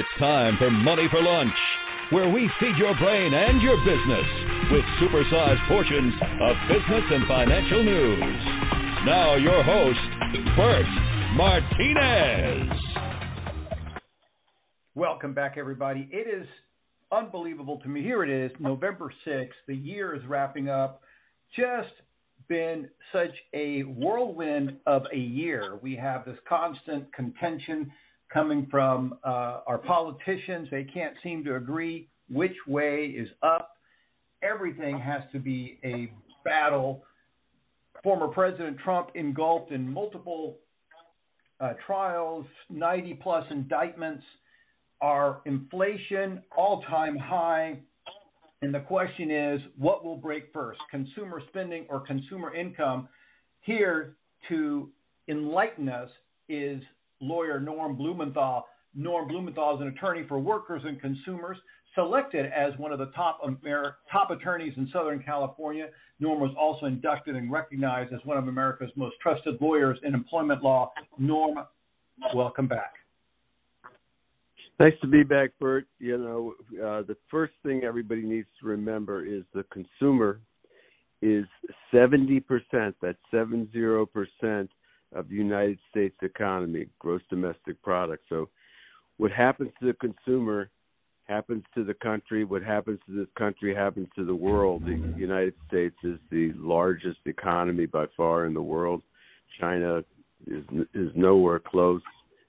It's time for Money for Lunch, where we feed your brain and your business with supersized portions of business and financial news. Now, your host, Bert Martinez. Welcome back, everybody. It is unbelievable to me. Here it is, November 6th. The year is wrapping up. Just been such a whirlwind of a year. We have this constant contention coming from uh, our politicians. They can't seem to agree which way is up. Everything has to be a battle. Former President Trump engulfed in multiple uh, trials, 90 plus indictments. Our inflation all time high. And the question is, what will break first, consumer spending or consumer income? Here to enlighten us is lawyer Norm Blumenthal. Norm Blumenthal is an attorney for workers and consumers, selected as one of the top Amer- top attorneys in Southern California. Norm was also inducted and recognized as one of America's most trusted lawyers in employment law. Norm, welcome back. Nice to be back, Bert. You know, uh, the first thing everybody needs to remember is the consumer is 70%, that's 70% of the United States economy, gross domestic product. So what happens to the consumer happens to the country. What happens to this country happens to the world. The United States is the largest economy by far in the world. China is is nowhere close,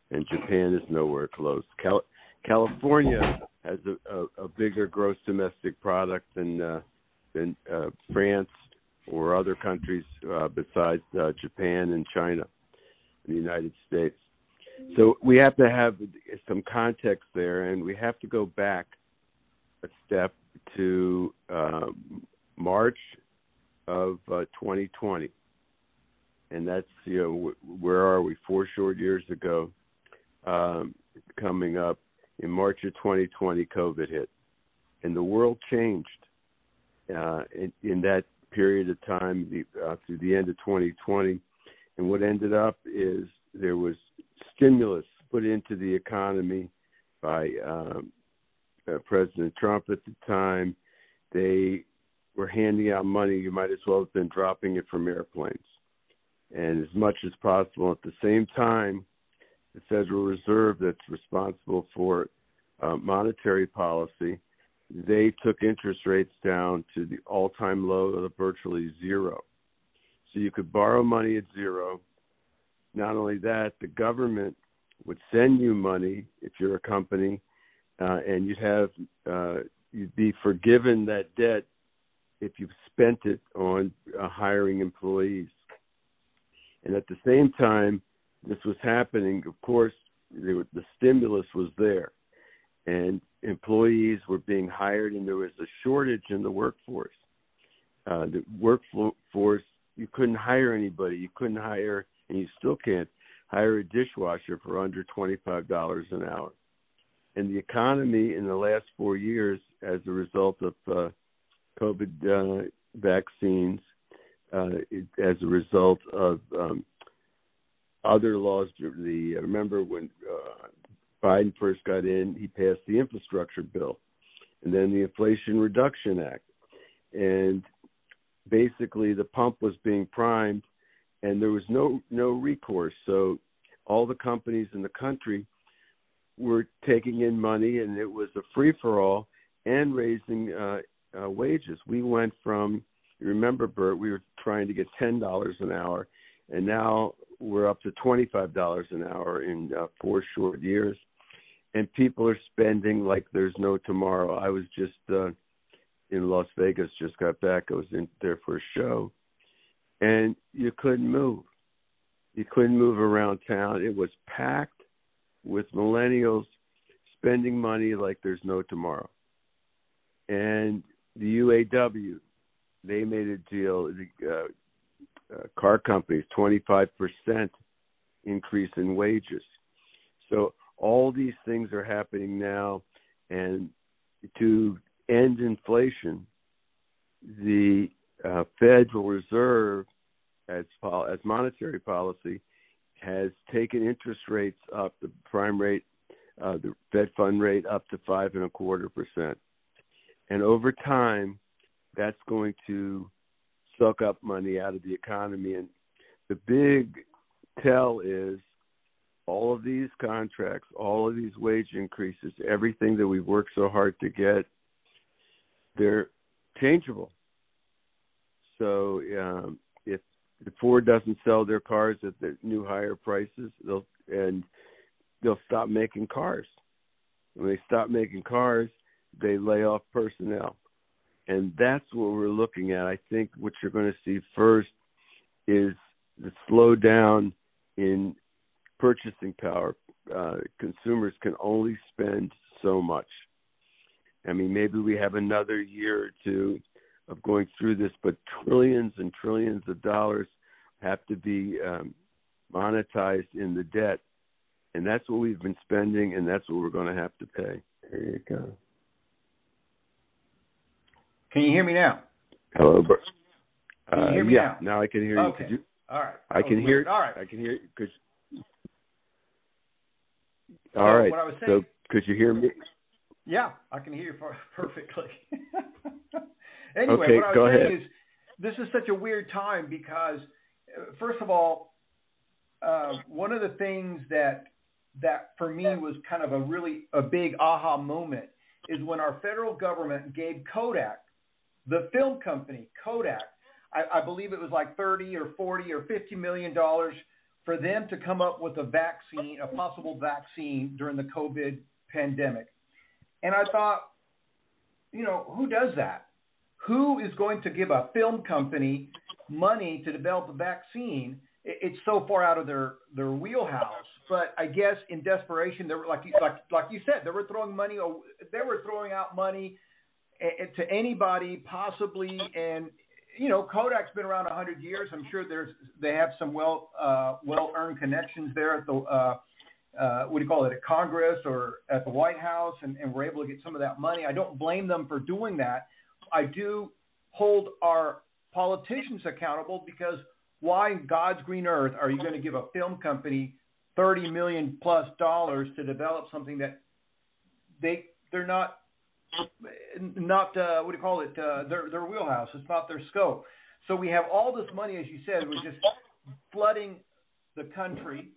and Japan is nowhere close. Cal- California has a, a, a bigger gross domestic product than uh, than uh, France or other countries uh, besides uh, Japan and China, in the United States. So we have to have some context there, and we have to go back a step to uh, March of uh, 2020, and that's you know where are we? Four short years ago, um, coming up in March of 2020, COVID hit, and the world changed uh, in, in that period of time the, uh, through the end of 2020. And what ended up is there was stimulus put into the economy by um, uh, President Trump at the time. They were handing out money. You might as well have been dropping it from airplanes. And as much as possible, at the same time, the Federal Reserve, that's responsible for uh, monetary policy, they took interest rates down to the all-time low of virtually zero. So you could borrow money at zero. Not only that, the government would send you money if you're a company, uh, and you'd have uh, you'd be forgiven that debt if you spent it on uh, hiring employees. And at the same time, this was happening. Of course, the stimulus was there, and employees were being hired, and there was a shortage in the workforce. Uh, the workforce, you couldn't hire anybody. You couldn't hire, and you still can't hire a dishwasher for under twenty-five dollars an hour. And the economy in the last four years, as a result of uh, COVID uh, vaccines, uh, it, as a result of um, other laws. The remember when uh, Biden first got in, he passed the infrastructure bill, and then the Inflation Reduction Act, and basically the pump was being primed, and there was no no recourse. So all the companies in the country were taking in money, and it was a free for all and raising uh, uh, wages. We went from remember, Bert, we were trying to get ten dollars an hour, and now we're up to twenty five dollars an hour in uh, four short years, and people are spending like there's no tomorrow. I was just uh, in Las Vegas, just got back. I was in there for a show, and you couldn't move. You couldn't move around town. It was packed with millennials spending money like there's no tomorrow. And the UAW, they made a deal. The Uh, uh, car companies 25% increase in wages. So all these things are happening now, and to end inflation, the uh, Federal Reserve, as as monetary policy, has taken interest rates up. The prime rate uh, the Fed fund rate up to five and a quarter percent. And over time, that's going to suck up money out of the economy. And the big tell is all of these contracts, all of these wage increases, everything that we've worked so hard to get, they're changeable. So um, if Ford doesn't sell their cars at the new higher prices, they'll and they'll stop making cars. When they stop making cars, they lay off personnel. And that's what we're looking at. I think what you're going to see first is the slowdown in purchasing power. Uh, consumers can only spend so much. I mean, maybe we have another year or two of going through this, but trillions and trillions of dollars have to be um, monetized in the debt, and that's what we've been spending, and that's what we're going to have to pay. There you go. Can you hear me now? Hello, Bert. Can you hear me yeah, now? now I can hear you. Okay. you All right. I can hear. All right. I can hear. Cause, So all right. What I was So could you hear me? yeah, I can hear you perfectly. anyway, Okay, what I was go saying ahead. is, this is such a weird time because, uh, first of all, uh, one of the things that that for me was kind of a really a big aha moment is when our federal government gave Kodak, the film company Kodak, I, I believe it was like 30 or 40 or 50 million dollars for them to come up with a vaccine, a possible vaccine during the COVID pandemic. And I thought, you know, who does that? Who is going to give a film company money to develop a vaccine? It's so far out of their, their wheelhouse. But I guess in desperation, they were like you, like like you said, they were throwing money. They were throwing out money eh, to anybody possibly, and you know, Kodak's been around 100 years. I'm sure there's they have some well uh, well earned connections there at the uh, uh, what do you call it at Congress or at the White House, and, and we're able to get some of that money. I don't blame them for doing that. I do hold our politicians accountable because why in God's green earth are you going to give a film company 30 million plus dollars to develop something that they they're not not uh, what do you call it uh, their their wheelhouse. It's not their scope. So we have all this money as you said we're just flooding the country.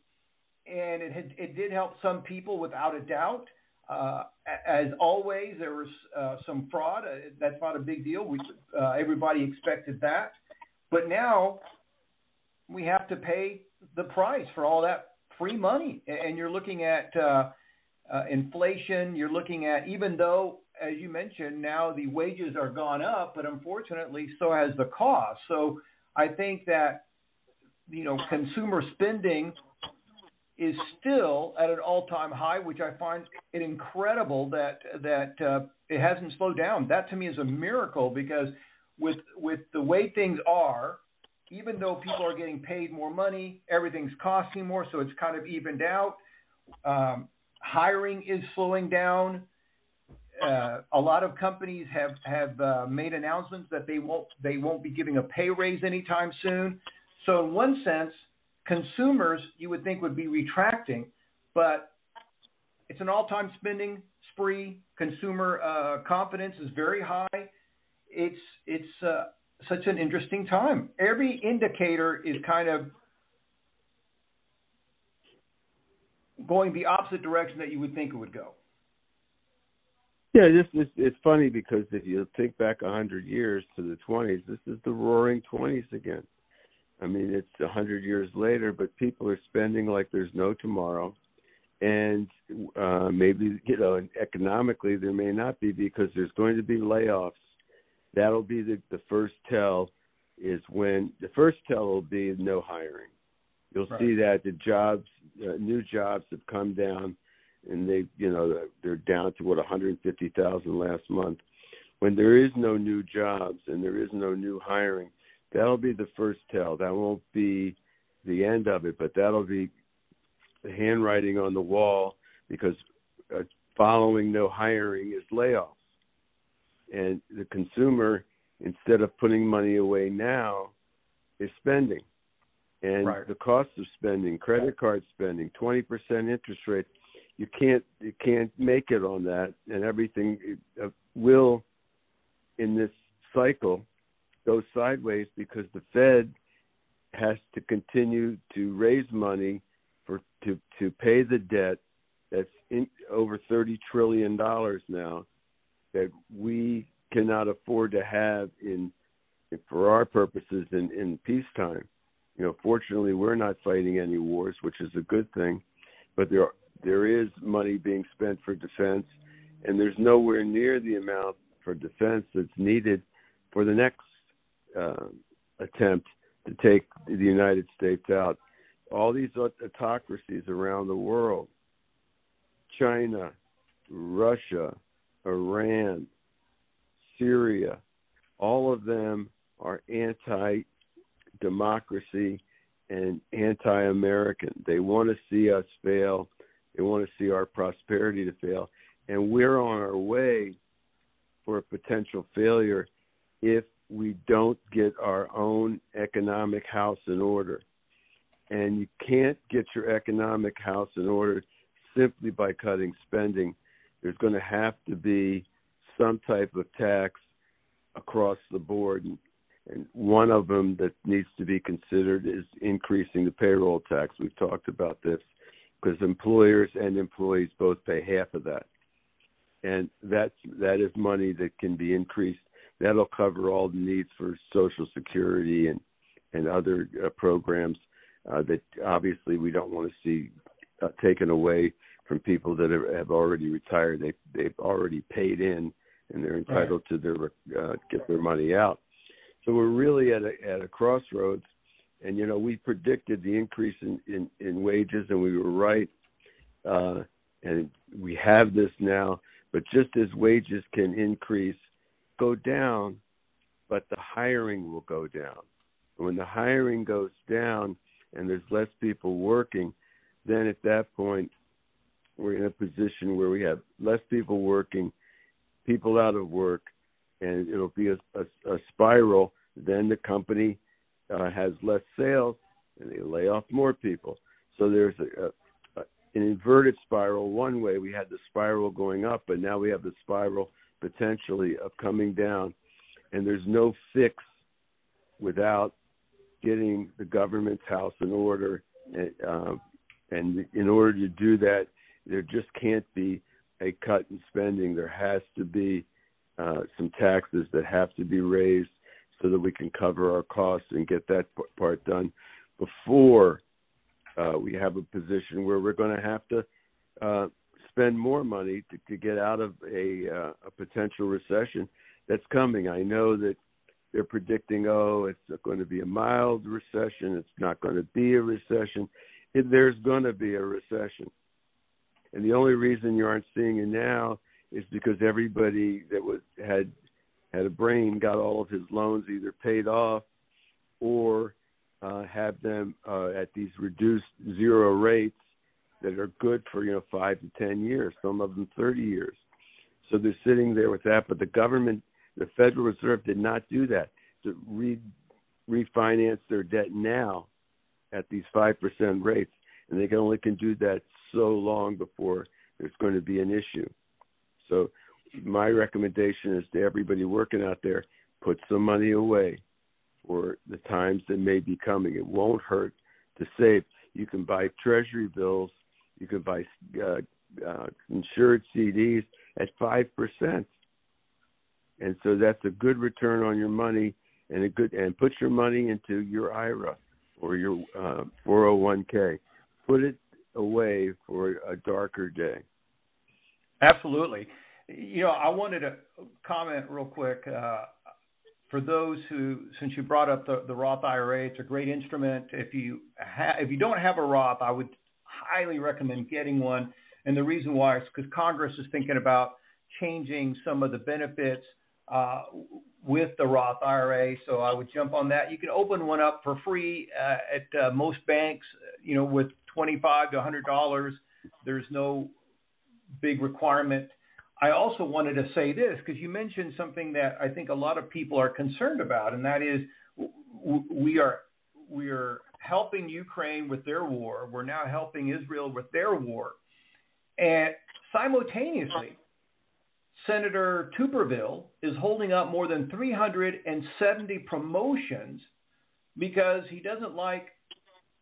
And it had, it did help some people without a doubt. Uh, as always there was uh, some fraud. Uh, that's not a big deal. We uh, everybody expected that. But now we have to pay the price for all that free money. And you're looking at uh, uh, inflation. You're looking at even though, as you mentioned, now the wages are gone up, but unfortunately, so has the cost. So I think that you know consumer spending is still at an all-time high, which I find it incredible that that uh, it hasn't slowed down. That to me is a miracle because with with the way things are, even though people are getting paid more money, everything's costing more, so it's kind of evened out. Um, hiring is slowing down. Uh, a lot of companies have have uh, made announcements that they won't they won't be giving a pay raise anytime soon. So in one sense, consumers you would think would be retracting, but it's an all-time spending spree. Consumer uh, confidence is very high. It's it's uh, such an interesting time. Every indicator is kind of going the opposite direction that you would think it would go. Yeah, this is it's funny because if you think back a hundred years to the twenties, this is the roaring twenties again. I mean, it's a hundred years later, but people are spending like there's no tomorrow, and uh, maybe you know, economically there may not be because there's going to be layoffs. That'll be the the first tell. Is when the first tell will be no hiring. You'll Right. see that the jobs, uh, new jobs have come down, and they, you know, they're down to what 150,000 last month. When there is no new jobs and there is no new hiring, that'll be the first tell. That won't be the end of it, but that'll be the handwriting on the wall because uh, following no hiring is layoffs, and the consumer, instead of putting money away now, is spending and Right. the cost of spending, credit card spending, 20% interest rate. You can't you can't make it on that, and everything uh, will in this cycle go sideways because the Fed has to continue to raise money for to to pay the debt that's in, over thirty trillion dollars now that we cannot afford to have in for our purposes in in peacetime. You know, fortunately, we're not fighting any wars, which is a good thing. But there there is money being spent for defense, and there's nowhere near the amount for defense that's needed for the next uh, attempt to take the United States out. All these autocracies around the world China, Russia, Iran, Syria all of them are anti democracy and anti American. They want to see us fail, they want to see our prosperity to fail. And we're on our way for a potential failure if we don't get our own economic house in order. And you can't get your economic house in order simply by cutting spending. There's going to have to be some type of tax across the board. And, and one of them that needs to be considered is increasing the payroll tax. We've talked about this because employers and employees both pay half of that. And that's that is money that can be increased that'll cover all the needs for Social Security and and other uh, programs uh, that obviously we don't want to see uh, taken away from people that have, have already retired. They they've already paid in and they're entitled right. to their uh, get their money out. So we're really at a at a crossroads, and you know we predicted the increase in in, in wages, and we were right. Uh, and we have this now, but just as wages can increase go down, but the hiring will go down. When the hiring goes down and there's less people working, then at that point we're in a position where we have less people working, people out of work, and it'll be a, a, a spiral. Then the company uh, has less sales and they lay off more people. So there's a, a, an inverted spiral. One way we had the spiral going up, but now we have the spiral potentially of coming down, and there's no fix without getting the government's house in order. And, uh, and in order to do that, there just can't be a cut in spending. There has to be uh, some taxes that have to be raised so that we can cover our costs and get that part done before uh, we have a position where we're going to have to uh, spend more money to, to get out of a, uh, a potential recession that's coming. I know that they're predicting, oh, it's going to be a mild recession. It's not going to be a recession. It, there's going to be a recession. And the only reason you aren't seeing it now is because everybody that was had had a brain got all of his loans either paid off or uh, have them uh, at these reduced zero rates that are good for you know five to ten years, some of them thirty years. So they're sitting there with that, but the government, the Federal Reserve, did not do that to re- refinance their debt now at these five percent rates, and they can only can do that so long before there's going to be an issue. So my recommendation is to everybody working out there, put some money away for the times that may be coming. It won't hurt to save. You can buy treasury bills you can buy uh, uh, insured CDs at five percent, and so that's a good return on your money, and a good and put your money into your IRA or your uh, 401k. Put it away for a darker day. Absolutely. You know, I wanted to comment real quick. Uh, for those who, since you brought up the, the Roth IRA, it's a great instrument. If you ha- if you don't have a Roth, I would highly recommend getting one. And the reason why is because Congress is thinking about changing some of the benefits uh, with the Roth IRA. So I would jump on that. You can open one up for free uh, at uh, most banks. You know, with twenty-five to hundred dollars, there's no big requirement. I also wanted to say this because you mentioned something that I think a lot of people are concerned about, and that is we are we are helping Ukraine with their war. We're now helping Israel with their war. And simultaneously, Senator Tuberville is holding up more than 370 promotions because he doesn't like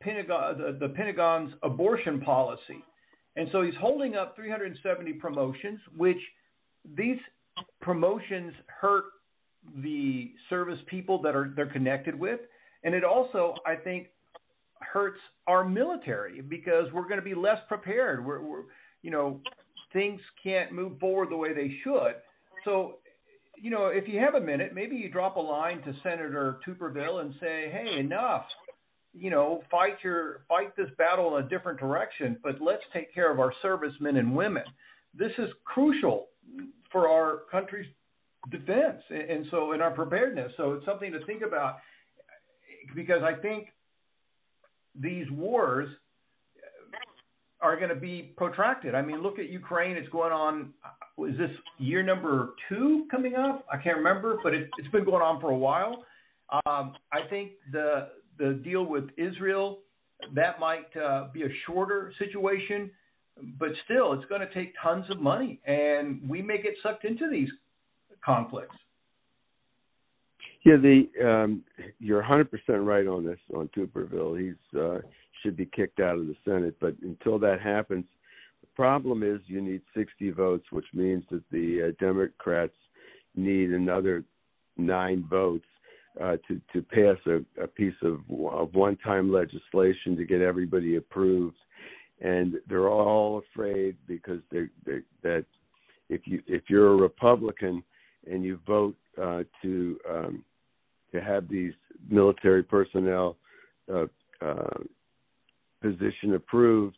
Pentagon, the, the Pentagon's abortion policy. And so he's holding up 370 promotions, which these promotions hurt the service people that are they're connected with, and it also, I think, hurts our military because we're going to be less prepared. We're, we're you know, things can't move forward the way they should. So, you know, if you have a minute, maybe you drop a line to Senator Tuberville and say, "Hey, enough." You know, fight your fight this battle in a different direction, but let's take care of our servicemen and women. This is crucial for our country's defense and, and so in our preparedness. So it's something to think about because I think these wars are going to be protracted. I mean, look at Ukraine. It's going on. Is this year number two coming up? I can't remember, but it, has been going on for a while. Um, I think the the deal with Israel that might uh, be a shorter situation, but still, it's going to take tons of money, and we may get sucked into these conflicts. Yeah, the um, you're 100 percent right on this on Tuberville. He's uh, should be kicked out of the Senate, but until that happens, the problem is you need 60 votes, which means that the uh, Democrats need another nine votes uh, to to pass a, a piece of, of one-time legislation to get everybody approved, and they're all afraid because they they that if you if you're a Republican and you vote uh, to um, to have these military personnel uh, uh, position approved,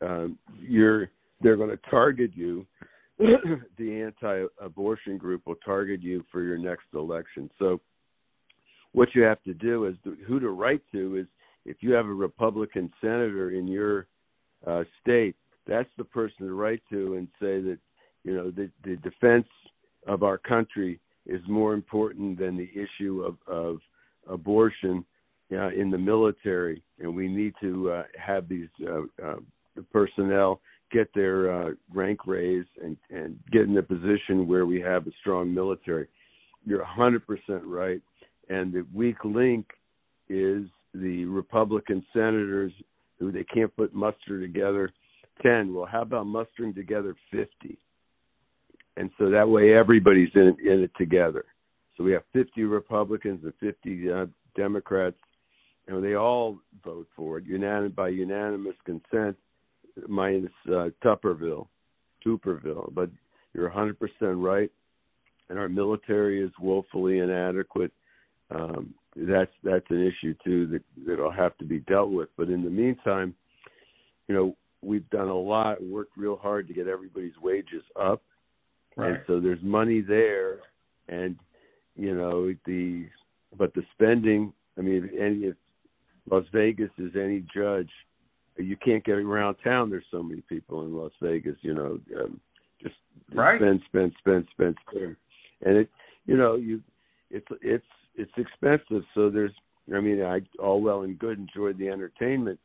um, you're they're going to target you. the anti-abortion group will target you for your next election. So, what you have to do is who to write to is if you have a Republican senator in your uh, state, that's the person to write to and say that you know the the defense of our country is more important than the issue of, of abortion uh, in the military, and we need to uh, have these uh, uh, personnel get their uh, rank raised and, and get in a position where we have a strong military. You're 100% right, and the weak link is the Republican senators who they can't put muster together 10. Well, how about mustering together 50? and so that way everybody's in in it together. So we have 50 Republicans and 50 uh, Democrats, and they all vote for it, by unanimous consent, minus uh, Tupperville, Tuberville. But you're 100% right, and our military is woefully inadequate. Um, that's that's an issue too that that'll have to be dealt with. But in the meantime, you know, we've done a lot, worked real hard to get everybody's wages up Right. And so there's money there, and you know the but the spending. I mean, if any if Las Vegas is any judge, you can't get around town. There's so many people in Las Vegas. You know, um, just right. spend, spend, spend, spend, spend, and it, you know, you, it's it's it's expensive. So there's, I mean, I all well and good enjoy the entertainment,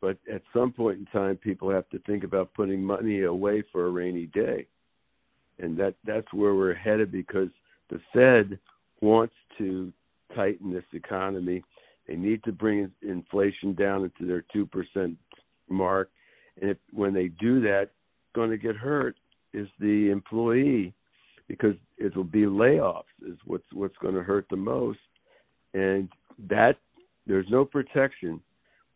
but at some point in time, people have to think about putting money away for a rainy day and that that's where we're headed because the Fed wants to tighten this economy. They need to bring inflation down into their two percent mark, and if, when they do that, going to get hurt is the employee because it will be layoffs is what's what's going to hurt the most, and that there's no protection.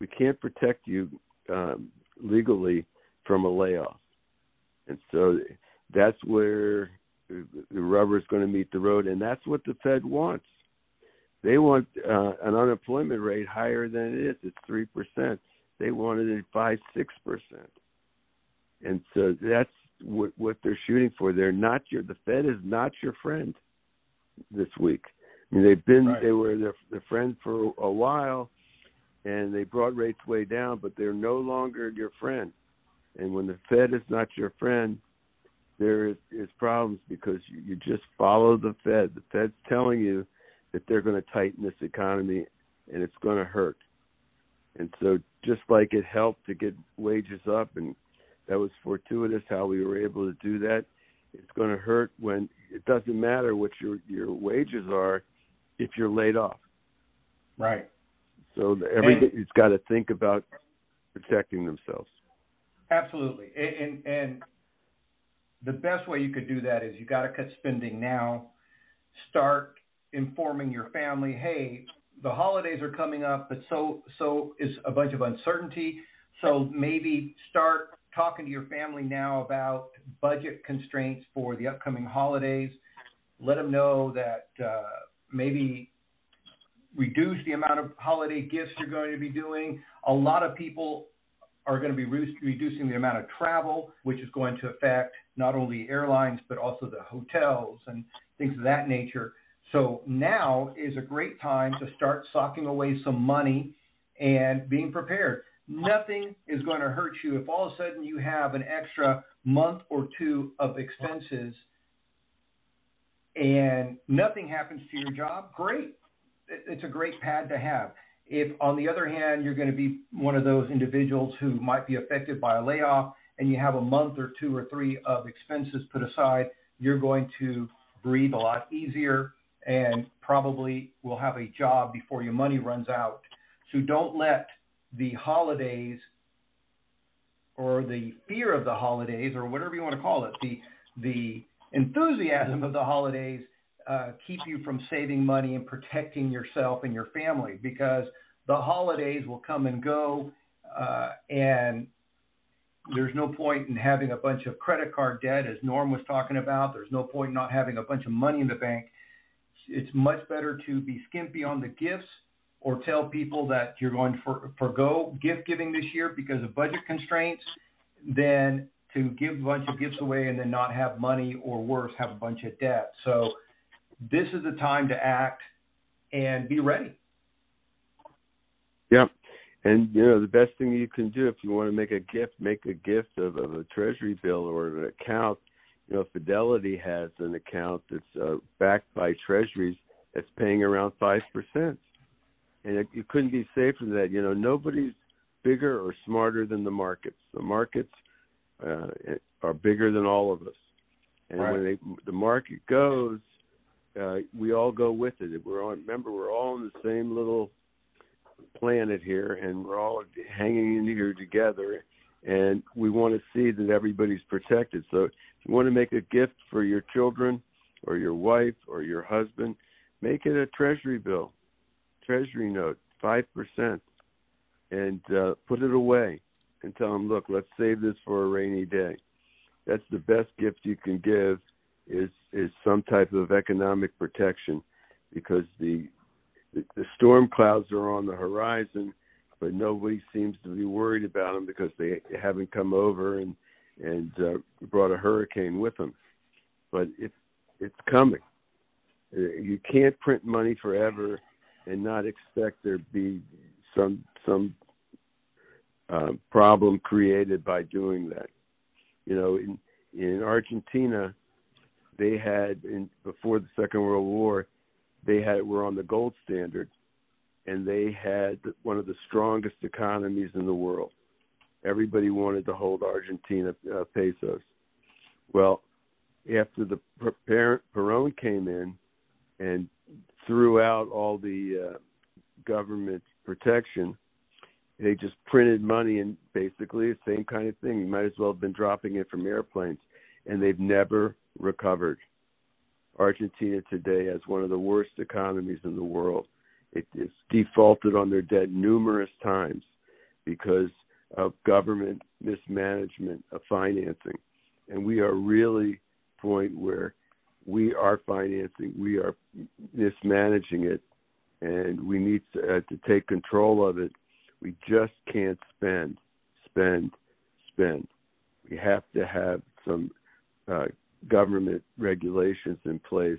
We can't protect you um, legally from a layoff, and so that's where the rubber is going to meet the road, and that's what the Fed wants. They want uh, an unemployment rate higher than it is. It's three percent. They wanted it five, six percent, and so that's what, what they're shooting for. They're not your. The Fed is not your friend this week. I mean, they've been right. they were their, their friend for a while, and they brought rates way down, but they're no longer your friend. And when the Fed is not your friend, there is, is problems because you, you just follow the Fed. The Fed's telling you that they're going to tighten this economy and it's going to hurt. And so, just like it helped to get wages up and That was fortuitous how we were able to do that. It's going to hurt when it doesn't matter what your your wages are if you're laid off. Right. So everybody's got to think about protecting themselves. Absolutely, and and the best way you could do that is you got to cut spending now. Start informing your family, hey, the holidays are coming up, but so so is a bunch of uncertainty. So maybe start talking to your family now about budget constraints for the upcoming holidays. Let them know that uh, maybe reduce the amount of holiday gifts you're going to be doing. A lot of people are going to be re- reducing the amount of travel, which is going to affect not only airlines but also the hotels and things of that nature. So now is a great time to start socking away some money and being prepared. Nothing is going to hurt you if all of a sudden you have an extra month or two of expenses and nothing happens to your job. Great. It's a great pad to have. If, on the other hand, you're going to be one of those individuals who might be affected by a layoff and you have a month or two or three of expenses put aside, you're going to breathe a lot easier and probably will have a job before your money runs out. So don't let the holidays or the fear of the holidays or whatever you want to call it, the the enthusiasm of the holidays uh, keep you from saving money and protecting yourself and your family because the holidays will come and go uh, and there's no point in having a bunch of credit card debt as norm was talking about. There's no point in not having a bunch of money in the bank. It's much better to be skimpy on the gifts or tell people that you're going for, forego gift giving this year because of budget constraints than to give a bunch of gifts away and then not have money or worse, have a bunch of debt. So this is the time to act and be ready. Yep. And you know the best thing you can do if you want to make a gift, make a gift of, of a treasury bill or an account you know, Fidelity has an account that's uh, backed by treasuries that's paying around five percent, and it, you couldn't be safer than that. You know, nobody's bigger or smarter than the markets. The markets uh, are bigger than all of us, and right. when they, the market goes, uh, we all go with it. We're on. Remember, we're all on the same little planet here, and we're all hanging in here together and we want to see that everybody's protected. So if you want to make a gift for your children or your wife or your husband, make it a treasury bill, treasury note, five percent, and uh, put it away and tell them, look, let's save this for a rainy day. That's the best gift you can give is is some type of economic protection because the the, the storm clouds are on the horizon but nobody seems to be worried about them because they haven't come over and and uh, brought a hurricane with them. But it's it's coming. Uh, you can't print money forever and not expect there be some some uh, problem created by doing that. You know, in in Argentina, they had in before the Second World War, they had were on the gold standard, and they had one of the strongest economies in the world. Everybody wanted to hold Argentina uh, pesos. Well, after the Perón came in and threw out all the uh, government protection, they just printed money and basically the same kind of thing. You might as well have been dropping it from airplanes, and they've never recovered. Argentina today has one of the worst economies in the world it, it's defaulted on their debt numerous times because of government mismanagement of financing. And we are really point where we are financing, we are mismanaging it, and we need to, uh, to take control of it. We just can't spend, spend, spend. We have to have some uh, government regulations in place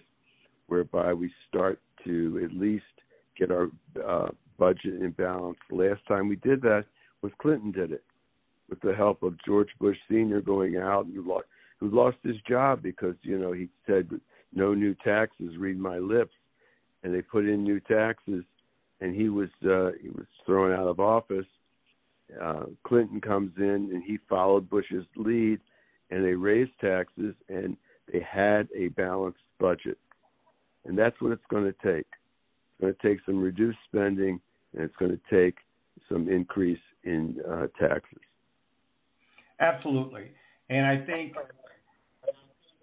whereby we start to at least get our uh, budget in balance. Last time we did that was Clinton did it with the help of George Bush Senior going out and who lost his job because you know he said no new taxes. Read my lips, and they put in new taxes, and he was uh, he was thrown out of office. uh, Clinton comes in and he followed Bush's lead, and they raised taxes and they had a balanced budget, and that's what it's going to take. It's going to take some reduced spending, and it's going to take some increase in uh, taxes. Absolutely, and I think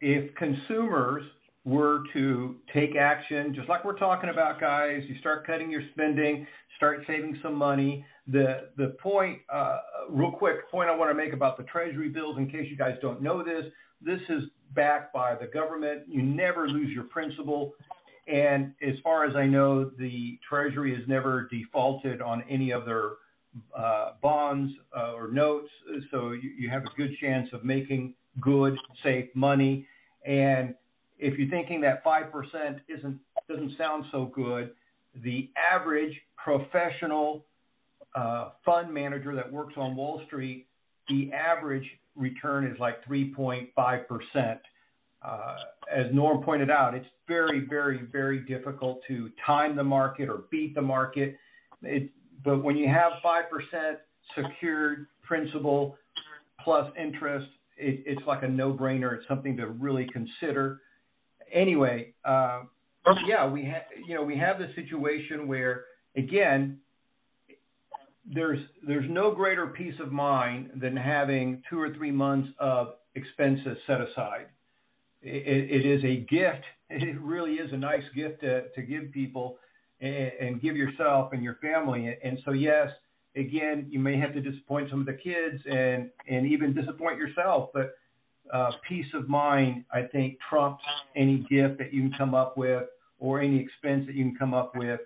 if consumers were to take action, just like we're talking about, guys, you start cutting your spending, start saving some money. The the point, uh, real quick point I want to make about the Treasury bills, in case you guys don't know this, this is backed by the government. You never lose your principal. And as far as I know, the Treasury has never defaulted on any of their uh, bonds uh, or notes. So you, you have a good chance of making good, safe money. And if you're thinking that 5% isn't, doesn't sound so good, the average professional uh, fund manager that works on Wall Street, the average return is like 3.5%. Uh, as Norm pointed out, it's very, very, very difficult to time the market or beat the market. It, but when you have 5% secured principal plus interest, it, it's like a no brainer. It's something to really consider. Anyway, uh, yeah, we have, you know, we have the situation where, again, there's there's no greater peace of mind than having two or three months of expenses set aside. It, it is a gift. It really is a nice gift to, to give people and, and give yourself and your family. And so, yes, again, you may have to disappoint some of the kids and and even disappoint yourself, but uh, peace of mind, I think, trumps any gift that you can come up with or any expense that you can come up with.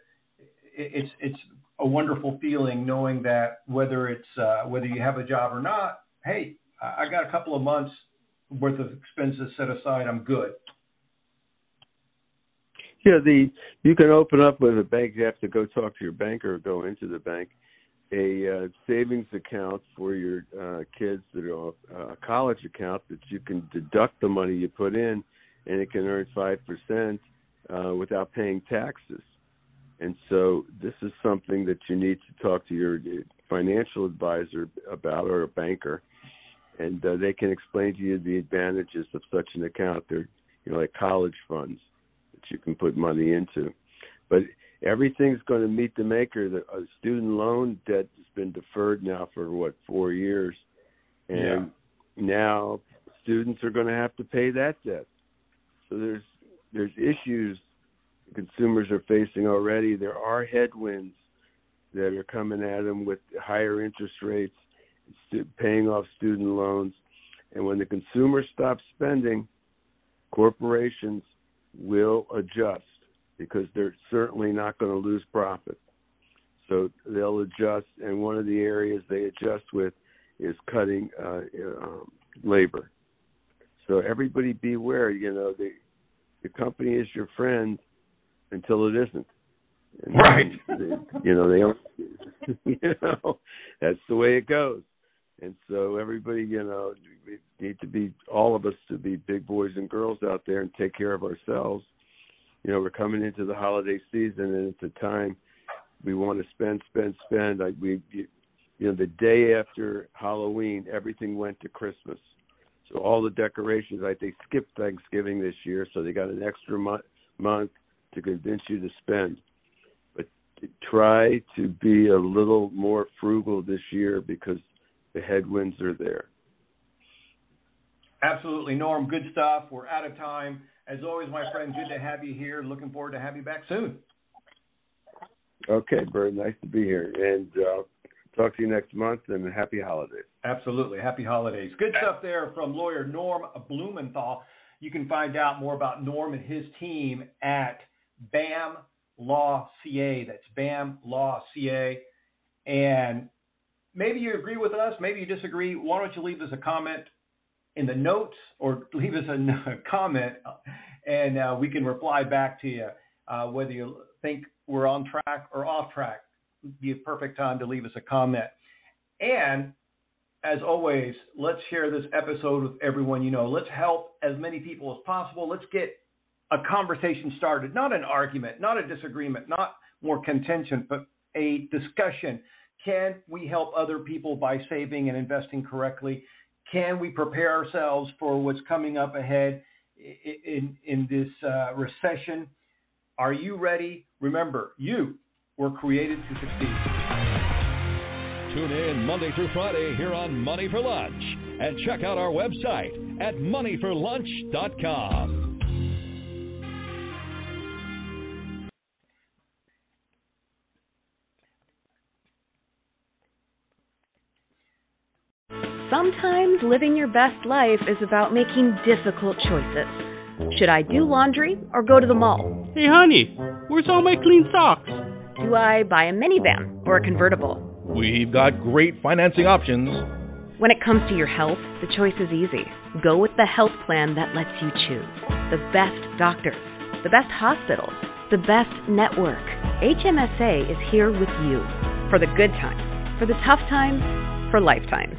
It's it's a wonderful feeling knowing that whether it's uh, whether you have a job or not, hey, I got a couple of months worth of expenses set aside. I'm good. Yeah, the you can open up with a bank. You have to go talk to your banker or go into the bank. A uh, savings account for your uh, kids that are uh, a college account that you can deduct the money you put in, and it can earn five percent uh, without paying taxes. And so this is something that you need to talk to your financial advisor about or a banker, and uh, they can explain to you the advantages of such an account. They're you know like college funds that you can put money into, but everything's going to meet the maker. The a student loan debt has been deferred now for what four years, and yeah. now students are going to have to pay that debt. So there's there's issues consumers are facing already. There are headwinds that are coming at them with higher interest rates, paying off student loans. And when the consumer stops spending, corporations will adjust because they're certainly not going to lose profit. So they'll adjust, and one of the areas they adjust with is cutting uh, um, labor. So everybody beware. You know, the the company is your friend, until it isn't. And right. They, you know, they don't. You know, that's the way it goes. And so everybody, you know, we need to be all of us to be big boys and girls out there and take care of ourselves. You know, we're coming into the holiday season, and it's a time we want to spend, spend, spend. Like we, you know, the day after Halloween, everything went to Christmas. So all the decorations, like they skipped Thanksgiving this year, so they got an extra month month to convince you to spend. But try to be a little more frugal this year because the headwinds are there. Absolutely, Norm. Good stuff. We're out of time. As always, my friend, good to have you here. Looking forward to have you back soon. Okay, Bert. Nice to be here. And uh, talk to you next month and happy holidays. Absolutely. Happy holidays. Good stuff there from lawyer Norm Blumenthal. You can find out more about Norm and his team at BAM Law CA. That's BAM Law CA. And maybe you agree with us, maybe you disagree. Why don't you leave us a comment in the notes or leave us a, comment and uh, we can reply back to you uh, whether you think we're on track or off track. Be a perfect time to leave us a comment. And as always, let's share this episode with everyone you know. Let's help as many people as possible. Let's get a conversation started, not an argument, not a disagreement, not more contention, but a discussion Can we help other people by saving and investing correctly? Can we prepare ourselves for what's coming up ahead in, in this uh, recession? Are you ready? Remember, you were created to succeed. Tune in Monday through Friday here on Money for Lunch and check out our website at moneyforlunch.com. Sometimes living your best life is about making difficult choices. Should I do laundry or go to the mall? Hey, honey, where's all my clean socks? Do I buy a minivan or a convertible? We've got great financing options. When it comes to your health, the choice is easy. Go with the health plan that lets you choose the best doctors, the best hospitals, the best network. HMSA is here with you for the good times, for the tough times, for lifetimes.